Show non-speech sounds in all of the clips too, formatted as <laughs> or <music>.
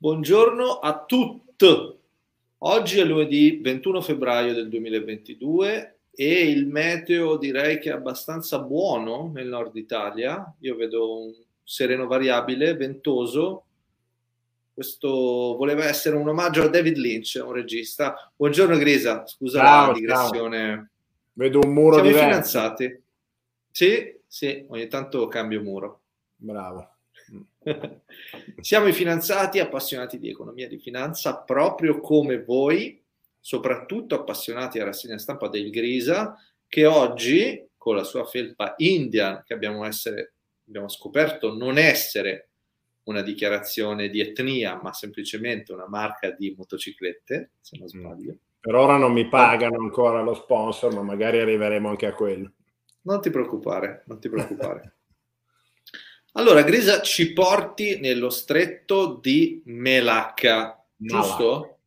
Buongiorno a tutti. Oggi è lunedì 21 febbraio del 2022 e il meteo direi che è abbastanza buono nel nord Italia. Io vedo un sereno variabile, ventoso. Questo voleva essere un omaggio a David Lynch, un regista. Buongiorno Grisa, scusa ciao, la digressione. Ciao. Vedo un muro Siamo diverso. finanziati. Sì, sì, ogni tanto cambio muro. Bravo. <laughs> Siamo i finanziati appassionati di economia e di finanza proprio come voi, soprattutto appassionati a rassegna stampa del Grisa, che oggi con la sua felpa Indian, che abbiamo, essere, abbiamo scoperto non essere una dichiarazione di etnia, ma semplicemente una marca di motociclette, se non mm. sbaglio. Per ora non mi pagano ancora lo sponsor, ma magari arriveremo anche a quello. Non ti preoccupare, non ti preoccupare. <laughs> Allora, Grisa, ci porti nello stretto di Melacca, giusto?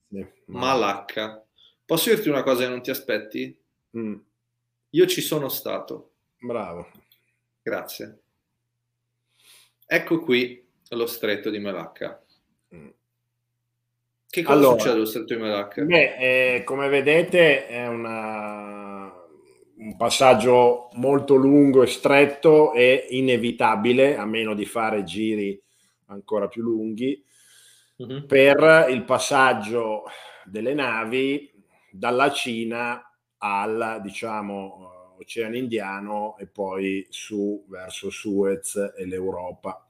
Malacca. Posso dirti una cosa che non ti aspetti? Mm. Io ci sono stato. Bravo. Grazie. Ecco qui lo stretto di Melacca. Mm. Che cosa allora, succede allo stretto di Melacca? Beh, eh, come vedete è una un passaggio molto lungo e stretto e inevitabile, a meno di fare giri ancora più lunghi, uh-huh. per il passaggio delle navi dalla Cina al, diciamo, Oceano Indiano e poi su verso Suez e l'Europa.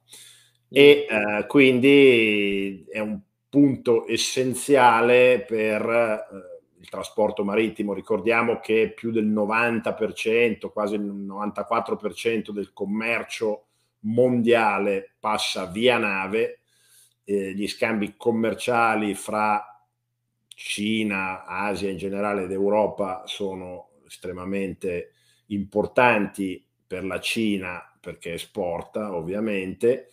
E uh, quindi è un punto essenziale per uh, il trasporto marittimo. Ricordiamo che più del 90%, quasi il 94% del commercio mondiale passa via nave, eh, gli scambi commerciali fra Cina, Asia in generale ed Europa sono estremamente importanti per la Cina perché esporta ovviamente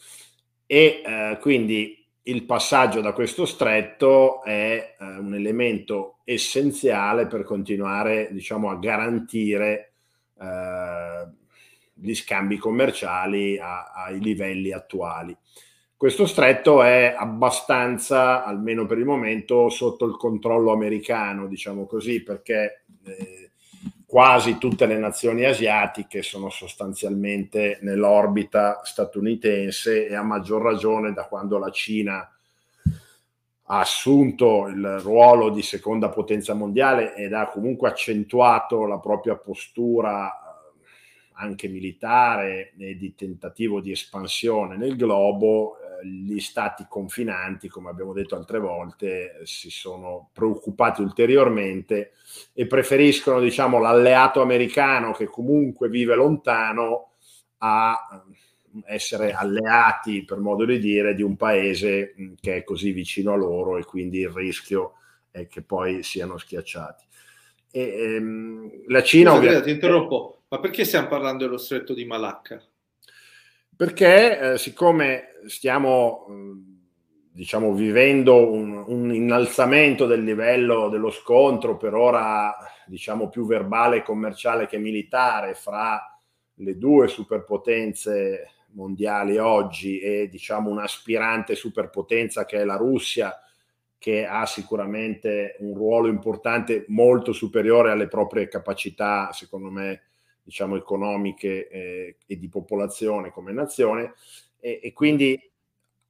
e eh, quindi il passaggio da questo stretto è eh, un elemento essenziale per continuare diciamo, a garantire eh, gli scambi commerciali a, ai livelli attuali. Questo stretto è abbastanza, almeno per il momento, sotto il controllo americano, diciamo così, perché eh, quasi tutte le nazioni asiatiche sono sostanzialmente nell'orbita statunitense e a maggior ragione da quando la Cina ha assunto il ruolo di seconda potenza mondiale ed ha comunque accentuato la propria postura eh, anche militare e di tentativo di espansione nel globo, gli stati confinanti, come abbiamo detto altre volte, si sono preoccupati ulteriormente e preferiscono, diciamo, l'alleato americano che comunque vive lontano a essere alleati, per modo di dire, di un paese che è così vicino a loro e quindi il rischio è che poi siano schiacciati. E, ehm, la Cina... Scusa, ovviamente... ti interrompo, ma perché stiamo parlando dello stretto di Malacca? Perché eh, siccome stiamo diciamo vivendo un, un, innalzamento del livello dello scontro per ora diciamo più verbale commerciale che militare fra le due superpotenze mondiali oggi e diciamo un'aspirante superpotenza che è la Russia che ha sicuramente un ruolo importante molto superiore alle proprie capacità secondo me diciamo, economiche eh, e di popolazione come nazione e, e quindi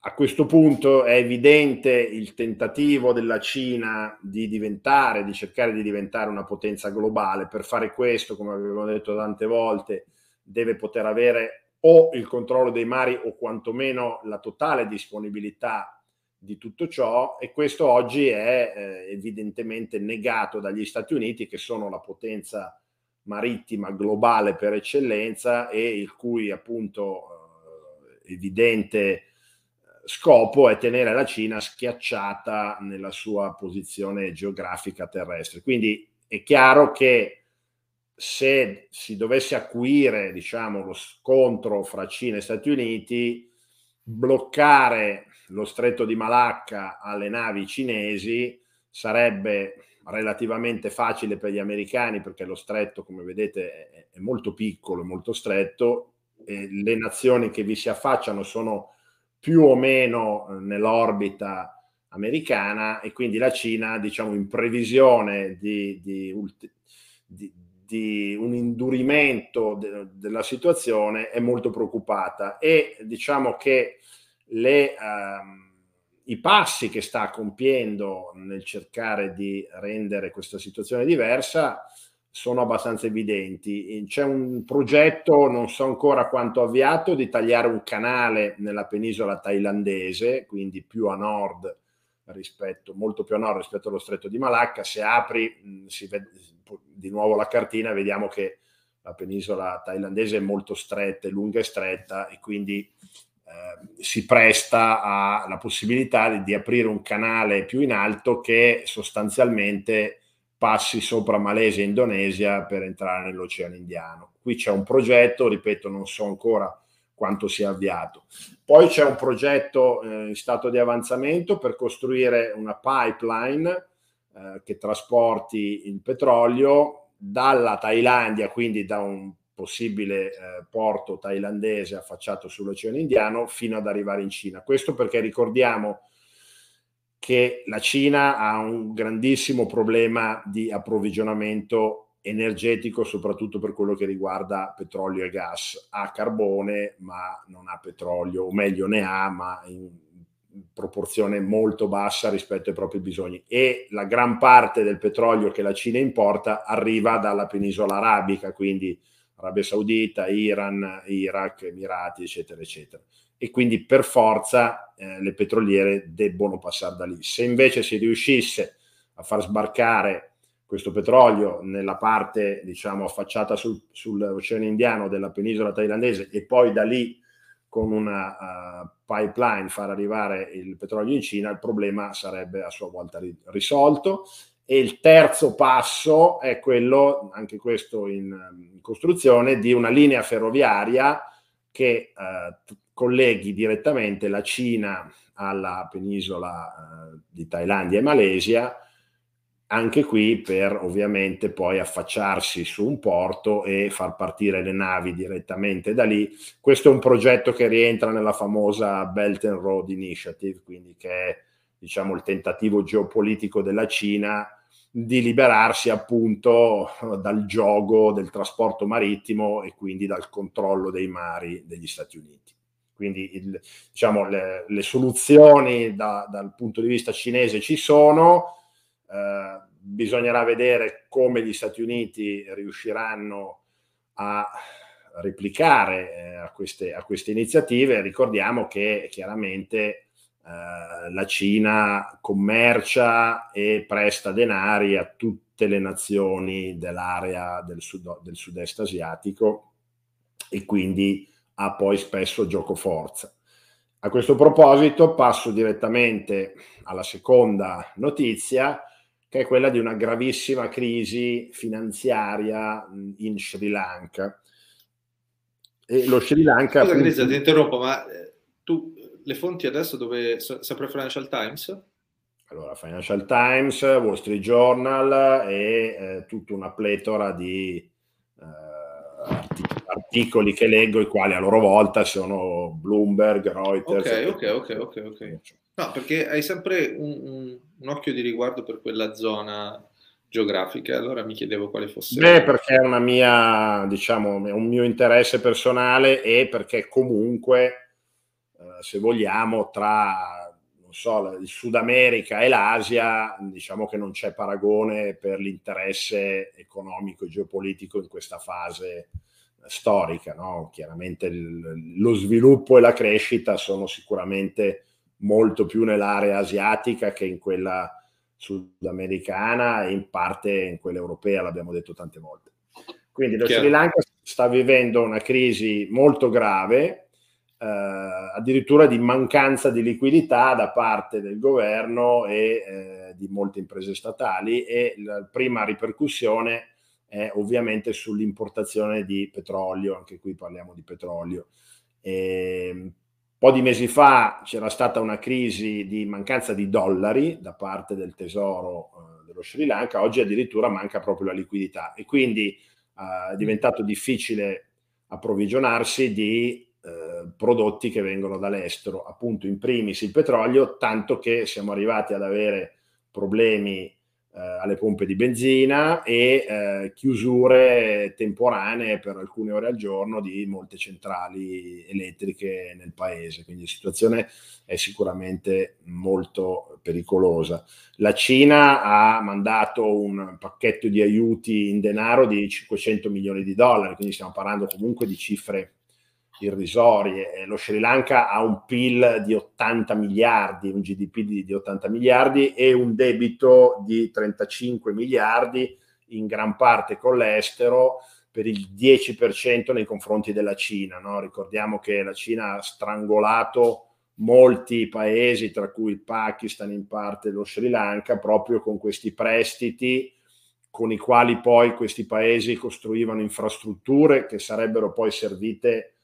a questo punto è evidente il tentativo della Cina di diventare, di cercare di diventare una potenza globale. Per fare questo, come abbiamo detto tante volte, deve poter avere o il controllo dei mari o quantomeno la totale disponibilità di tutto ciò e questo oggi è eh, evidentemente negato dagli Stati Uniti che sono la potenza marittima globale per eccellenza e il cui appunto eh, evidente eh, scopo è tenere la Cina schiacciata nella sua posizione geografica terrestre. Quindi è chiaro che se si dovesse acuire diciamo, lo scontro fra Cina e Stati Uniti, bloccare lo stretto di Malacca alle navi cinesi sarebbe relativamente facile per gli americani perché lo stretto, come vedete, è, molto piccolo, molto stretto. E le nazioni che vi si affacciano sono più o meno eh, nell'orbita americana e quindi la Cina, diciamo, in previsione di, di, di, di un indurimento de, della situazione è molto preoccupata e diciamo che le, um, i passi che sta compiendo nel cercare di rendere questa situazione diversa sono abbastanza evidenti. C'è un progetto, non so ancora quanto avviato, di tagliare un canale nella penisola thailandese, quindi più a nord rispetto, molto più a nord rispetto allo stretto di Malacca. Se apri si vede, di nuovo la cartina, vediamo che la penisola thailandese è molto stretta, è lunga e stretta e quindi eh, si presta alla possibilità di, di, aprire un canale più in alto che sostanzialmente passi sopra Malesia e Indonesia per entrare nell'Oceano Indiano. Qui c'è un progetto, ripeto, non so ancora quanto sia avviato. Poi c'è un progetto eh, in stato di avanzamento per costruire una pipeline eh, che trasporti il petrolio dalla Thailandia, quindi da un possibile eh, porto thailandese affacciato sull'Oceano Indiano, fino ad arrivare in Cina. Questo perché ricordiamo che la Cina ha un grandissimo problema di approvvigionamento energetico, soprattutto per quello che riguarda petrolio e gas. Ha carbone, ma non ha petrolio, o meglio ne ha, ma in proporzione molto bassa rispetto ai propri bisogni. E la gran parte del petrolio che la Cina importa arriva dalla penisola arabica, quindi Arabia Saudita, Iran, Iraq, Emirati, eccetera, eccetera. E quindi per forza eh, le petroliere debbono passare da lì. Se invece si riuscisse a far sbarcare questo petrolio nella parte diciamo affacciata sul, sull'Oceano Indiano della penisola thailandese e poi da lì con una uh, pipeline far arrivare il petrolio in Cina, il problema sarebbe a sua volta risolto. E il terzo passo è quello, anche questo in, in costruzione, di una linea ferroviaria che uh, colleghi direttamente la Cina alla penisola uh, di Thailandia e Malesia anche qui per ovviamente poi affacciarsi su un porto e far partire le navi direttamente da lì. Questo è un progetto che rientra nella famosa Belt and Road Initiative, quindi che è diciamo il tentativo geopolitico della Cina di liberarsi appunto dal gioco del trasporto marittimo e quindi dal controllo dei mari degli Stati Uniti. Quindi il, diciamo, le, le soluzioni da, dal punto di vista cinese ci sono, eh, bisognerà vedere come gli Stati Uniti riusciranno a replicare eh, a, queste, a, queste, iniziative. Ricordiamo che chiaramente eh, la Cina commercia e presta denari a tutte le nazioni dell'area del, sud, del sud-est asiatico e quindi ha poi spesso gioco forza. A questo proposito passo direttamente alla seconda notizia che è quella di una gravissima crisi finanziaria in Sri Lanka. E lo Sri Lanka... Scusa appunto... ti interrompo, ma eh, tu le fonti adesso dove... sempre Financial Times? Allora, Financial Times, Wall Street Journal e eh, tutta una pletora di eh, articoli che leggo, i quali a loro volta sono Bloomberg, Reuters. Ok, ok, ok, ok. okay. No, perché hai sempre un, un, un, occhio di riguardo per quella zona geografica, allora mi chiedevo quale fosse. Beh, perché è una mia, diciamo, un mio interesse personale e perché comunque, se vogliamo, tra non so, il Sud America e l'Asia, diciamo che non c'è paragone per l'interesse economico e geopolitico in questa fase storica. No? Chiaramente il, lo sviluppo e la crescita sono sicuramente molto più nell'area asiatica che in quella sudamericana e in parte in quella europea, l'abbiamo detto tante volte. Quindi lo Sri Lanka sta vivendo una crisi molto grave, eh, addirittura di mancanza di liquidità da parte del governo e eh, di molte imprese statali e la prima ripercussione è ovviamente sull'importazione di petrolio, anche qui parliamo di petrolio. E, ehm, un po' di mesi fa c'era stata una crisi di mancanza di dollari da parte del tesoro eh, dello Sri Lanka, oggi addirittura manca proprio la liquidità e quindi eh, è diventato difficile approvvigionarsi di eh, eh, prodotti che vengono dall'estero, appunto in primis il petrolio, tanto che siamo arrivati ad avere problemi eh, alle pompe di benzina e eh, chiusure temporanee per alcune ore al giorno di molte centrali elettriche nel paese. Quindi la situazione è sicuramente molto pericolosa. La Cina ha mandato un pacchetto di aiuti in denaro di 500 milioni di dollari, quindi stiamo parlando comunque di cifre irrisorie. Lo Sri Lanka ha un PIL di 80 miliardi, un GDP di, di 80 miliardi e un debito di 35 miliardi, in gran parte con l'estero, per il 10% nei confronti della Cina. No? Ricordiamo che la Cina ha strangolato molti paesi, tra cui il Pakistan, in parte lo Sri Lanka, proprio con questi prestiti con i quali poi questi paesi costruivano infrastrutture che sarebbero poi servite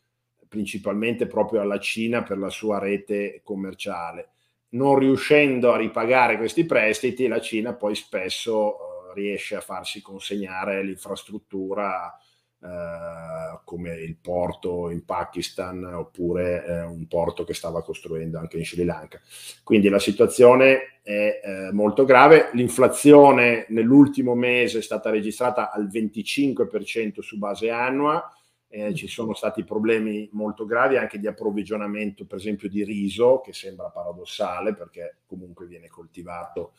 principalmente proprio alla Cina per la sua rete commerciale. Non riuscendo a ripagare questi prestiti, la Cina poi spesso eh, riesce a farsi consegnare l'infrastruttura eh, come il porto in Pakistan oppure eh, un porto che stava costruendo anche in Sri Lanka. Quindi la situazione è eh, molto grave. L'inflazione nell'ultimo mese è stata registrata al 25% su base annua eh, ci sono stati problemi molto gravi anche di approvvigionamento, per esempio, di riso, che sembra paradossale perché comunque viene coltivato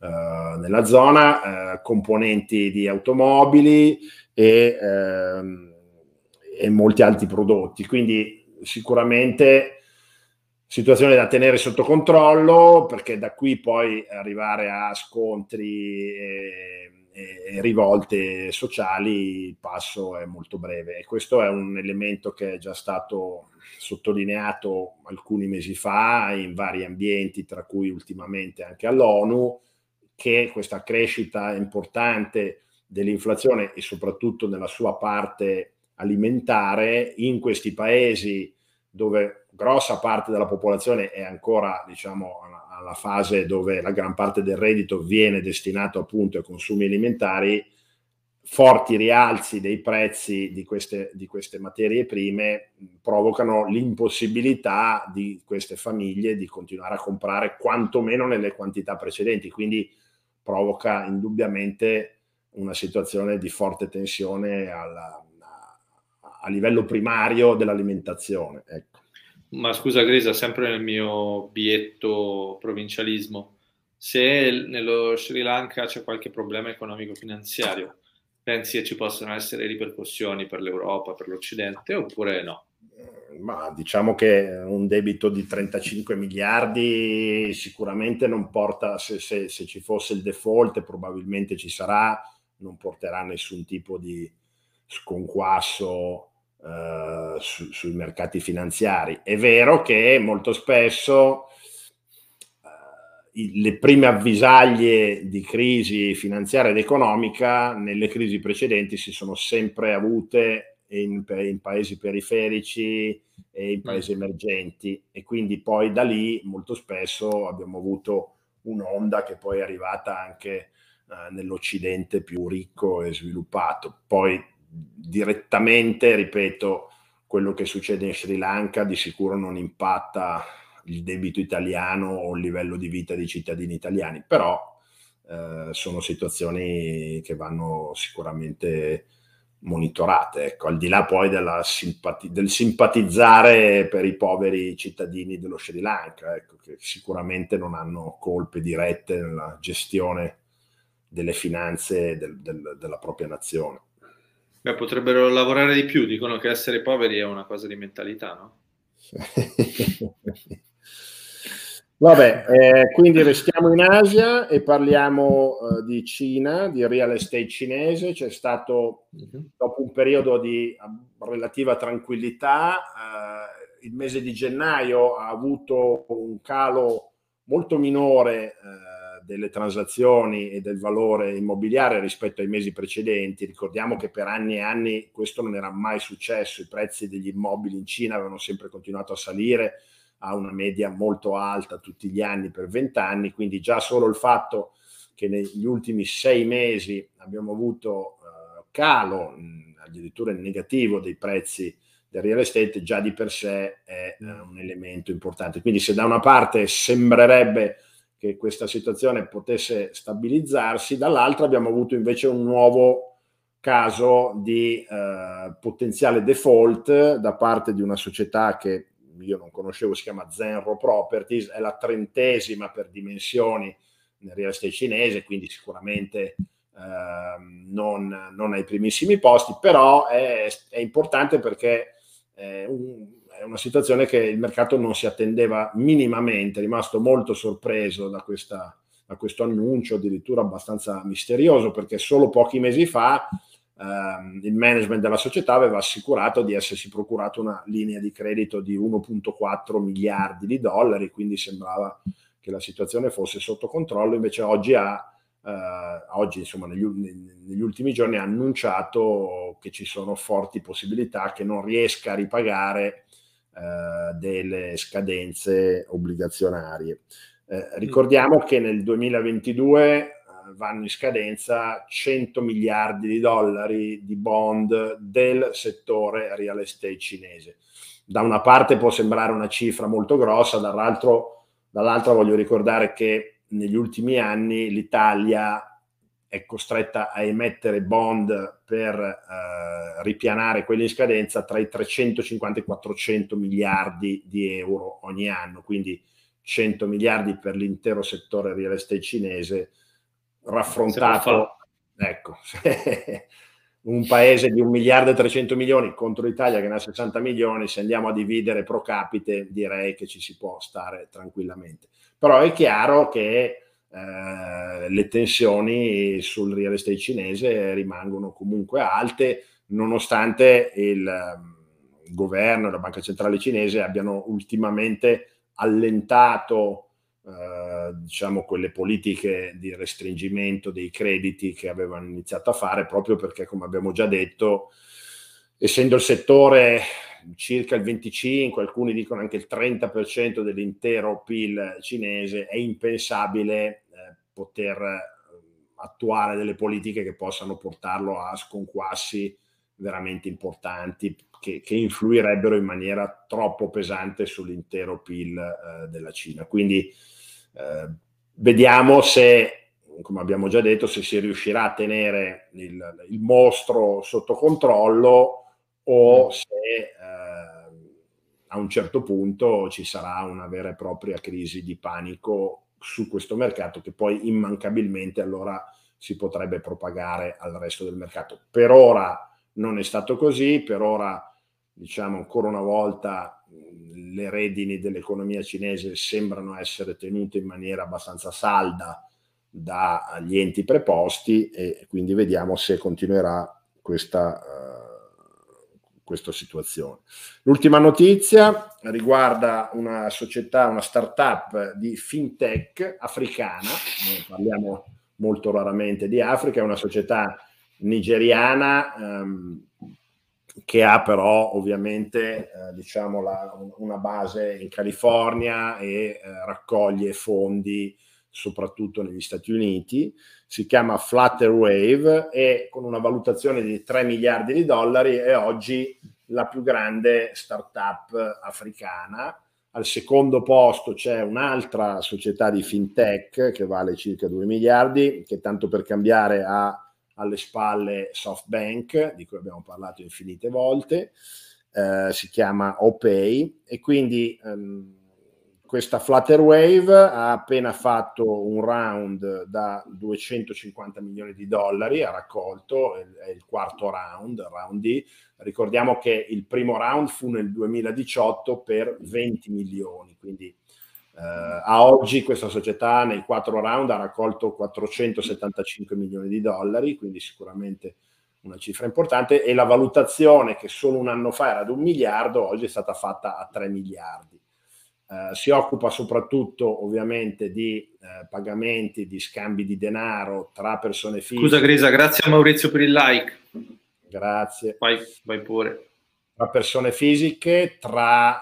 eh, nella zona, eh, componenti di automobili e, ehm, e molti altri prodotti. Quindi sicuramente situazione da tenere sotto controllo perché da qui poi arrivare a scontri e e rivolte sociali il passo è molto breve. E questo è un elemento che è già stato sottolineato alcuni mesi fa in vari ambienti, tra cui ultimamente anche all'ONU, che questa crescita importante dell'inflazione e soprattutto nella sua parte alimentare in questi paesi dove grossa parte della popolazione è ancora diciamo alla fase dove la gran parte del reddito viene destinato appunto ai consumi alimentari, forti rialzi dei prezzi di queste, di queste materie prime provocano l'impossibilità di queste famiglie di continuare a comprare quantomeno nelle quantità precedenti, quindi provoca indubbiamente una situazione di forte tensione alla, a livello primario dell'alimentazione. Ecco. Ma scusa Grisa, sempre nel mio bietto provincialismo, se nello Sri Lanka c'è qualche problema economico-finanziario, pensi che ci possano essere ripercussioni per l'Europa, per l'Occidente oppure no? Ma diciamo che un debito di 35 miliardi sicuramente non porta, se, se, se ci fosse il default, probabilmente ci sarà, non porterà nessun tipo di sconquasso eh, su, sui mercati finanziari. È vero che molto spesso uh, le prime avvisaglie di crisi finanziaria ed economica nelle crisi precedenti si sono sempre avute in, in paesi periferici e in paesi mm. emergenti e quindi poi da lì molto spesso abbiamo avuto un'onda che poi è arrivata anche uh, nell'Occidente più ricco e sviluppato. Poi direttamente, ripeto, quello che succede in Sri Lanka di sicuro non impatta il debito italiano o il livello di vita dei cittadini italiani, però eh, sono situazioni che vanno sicuramente monitorate, ecco, al di là poi simpati- del simpatizzare per i poveri cittadini dello Sri Lanka, ecco, che sicuramente non hanno colpe dirette nella gestione delle finanze del, del, della propria nazione. Beh, potrebbero lavorare di più, dicono che essere poveri è una cosa di mentalità, no? <laughs> Vabbè, eh, quindi restiamo in Asia e parliamo eh, di Cina, di real estate cinese. C'è stato, uh-huh. dopo un periodo di relativa tranquillità, eh, il mese di gennaio ha avuto un calo molto minore eh, delle transazioni e del valore immobiliare rispetto ai mesi precedenti. Ricordiamo che per anni e anni questo non era mai successo, i prezzi degli immobili in Cina avevano sempre continuato a salire a una media molto alta tutti gli anni per vent'anni, quindi già solo il fatto che negli ultimi sei mesi abbiamo avuto uh, calo, mh, addirittura negativo, dei prezzi del real estate già di per sé è eh, un elemento importante. Quindi se da una parte sembrerebbe che questa situazione potesse stabilizzarsi, dall'altra abbiamo avuto invece un nuovo caso di eh, potenziale default da parte di una società che io non conoscevo, si chiama Zenro Properties, è la trentesima per dimensioni nel real estate cinese, quindi sicuramente eh, non, non, ai primissimi posti, però è, è importante perché è, un, è, una situazione che il mercato non si attendeva minimamente, è rimasto molto sorpreso da, questa, da questo annuncio, addirittura abbastanza misterioso, perché solo pochi mesi fa ehm, il management della società aveva assicurato di essersi procurato una linea di credito di 1.4 miliardi di dollari, quindi sembrava che la situazione fosse sotto controllo, invece oggi ha Uh, oggi, insomma, negli, negli, ultimi giorni ha annunciato che ci sono forti possibilità che non riesca a ripagare uh, delle scadenze obbligazionarie. Uh, ricordiamo che nel 2022 vanno in scadenza 100 miliardi di dollari di bond del settore real estate cinese. Da una parte può sembrare una cifra molto grossa, dall'altra voglio ricordare che negli ultimi anni l'Italia è costretta a emettere bond per eh, ripianare quelli in scadenza tra i 350 e i 400 miliardi di euro ogni anno, quindi 100 miliardi per l'intero settore real estate cinese raffrontato, ecco, <laughs> un paese di un miliardo e 300 milioni contro l'Italia che ne ha 60 milioni, se andiamo a dividere pro capite direi che ci si può stare tranquillamente. Però è chiaro che eh, le tensioni sul real estate cinese rimangono comunque alte, nonostante il, il governo e la banca centrale cinese abbiano ultimamente allentato eh, diciamo quelle politiche di restringimento dei crediti che avevano iniziato a fare proprio perché come abbiamo già detto essendo il settore circa il 25 alcuni dicono anche il 30% dell'intero PIL cinese è impensabile eh, poter eh, attuare delle politiche che possano portarlo a sconquassi veramente importanti che, che influirebbero in maniera troppo pesante sull'intero PIL eh, della Cina. Quindi eh, vediamo se, come abbiamo già detto, se si riuscirà a tenere il, il mostro sotto controllo o mm. se eh, a un certo punto ci sarà una vera e propria crisi di panico su questo mercato che poi immancabilmente allora si potrebbe propagare al resto del mercato. Per ora non è stato così, per ora diciamo ancora una volta le redini dell'economia cinese sembrano essere tenute in maniera abbastanza salda dagli enti preposti e quindi vediamo se continuerà questa, uh, questa situazione. L'ultima notizia riguarda una società, una startup di fintech africana, noi parliamo molto raramente di Africa, è una società nigeriana um, che ha però ovviamente eh, diciamo la, una base in California e eh, raccoglie fondi soprattutto negli Stati Uniti, si chiama Flutterwave e con una valutazione di 3 miliardi di dollari è oggi la più grande startup africana. Al secondo posto c'è un'altra società di fintech che vale circa 2 miliardi, che tanto per cambiare ha alle spalle SoftBank, di cui abbiamo parlato infinite volte, eh, si chiama OPay e quindi ehm, questa Flutterwave ha appena fatto un round da 250 milioni di dollari, ha raccolto, è il quarto round, round D. Ricordiamo che il primo round fu nel 2018 per 20 milioni, quindi Uh, a oggi questa società nei quattro round ha raccolto 475 milioni di dollari, quindi sicuramente una cifra importante, e la valutazione che solo un anno fa era di un miliardo, oggi è stata fatta a 3 miliardi. Uh, si occupa soprattutto ovviamente di uh, pagamenti, di scambi di denaro tra persone fisiche. Scusa Grisa, grazie a Maurizio per il like. Grazie. Vai, vai pure. Tra persone fisiche, tra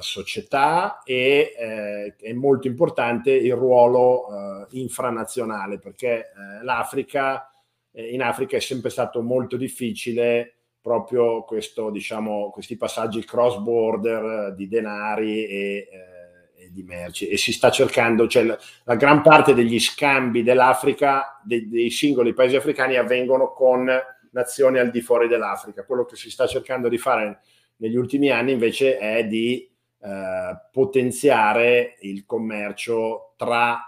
società e eh, è molto importante il ruolo eh, infranazionale perché eh, l'Africa, eh, in Africa è sempre stato molto difficile proprio questo, diciamo, questi passaggi cross border di denari e, eh, e, di merci e si sta cercando, cioè la, la gran parte degli scambi dell'Africa, dei, dei singoli paesi africani avvengono con nazioni al di fuori dell'Africa. Quello che si sta cercando di fare negli ultimi anni invece è di eh, potenziare il commercio tra,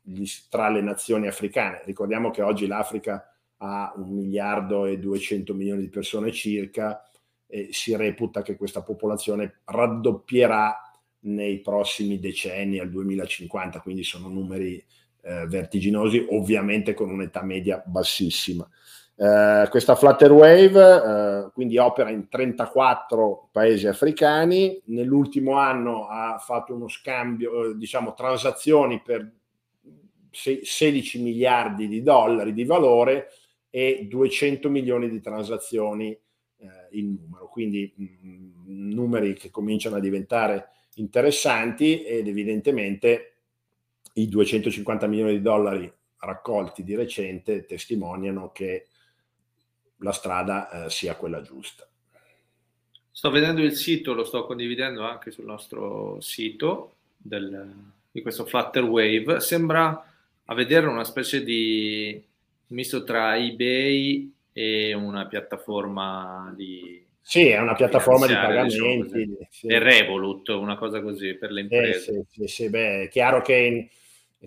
gli, tra, le nazioni africane. Ricordiamo che oggi l'Africa ha un miliardo e 200 milioni di persone circa e si reputa che questa popolazione raddoppierà nei prossimi decenni al 2050, quindi sono numeri eh, vertiginosi, ovviamente con un'età media bassissima. Eh, questa Flutter Wave eh, quindi opera in 34 paesi africani, nell'ultimo anno ha fatto uno scambio, eh, diciamo transazioni per 16 miliardi di dollari di valore e 200 milioni di transazioni eh, in numero, quindi mh, mm, numeri che cominciano a diventare interessanti ed evidentemente i 250 milioni di dollari raccolti di recente testimoniano che la strada eh, sia quella giusta. Sto vedendo il sito, lo sto condividendo anche sul nostro sito del, di questo Flutter Wave. Sembra a vedere una specie di misto tra eBay e una piattaforma di... Sì, è una piattaforma di pagamenti. Diciamo sì. E Revolut, una cosa così per le imprese. Eh, sì, sì, sì, beh, è chiaro che,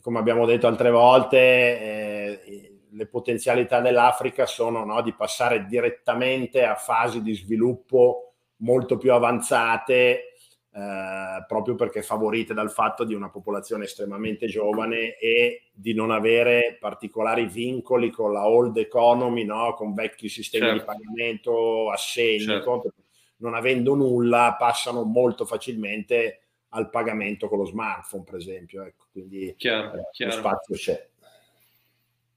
come abbiamo detto altre volte, eh, le potenzialità dell'Africa sono no, di passare direttamente a fasi di sviluppo molto più avanzate, eh, proprio perché favorite dal fatto di una popolazione estremamente giovane e di non avere particolari vincoli con la old economy, no, con vecchi sistemi certo. di pagamento, assegni, certo. non avendo nulla, passano molto facilmente al pagamento con lo smartphone, per esempio. Ecco, quindi chiaro, eh, chiaro. lo spazio c'è.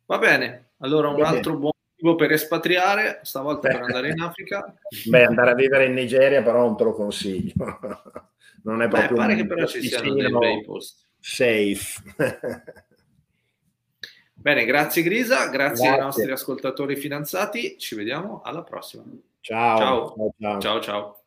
Va bene, allora un altro buon motivo per espatriare, stavolta per andare in Africa. Beh, andare a vivere in Nigeria però non te lo consiglio. <laughs> non è proprio Beh, pare che però ci siano dei bei posti. Safe. <laughs> Bene, grazie Grisa, grazie, grazie, ai nostri ascoltatori finanziati, ci vediamo alla prossima. ciao. ciao, ciao. ciao. ciao.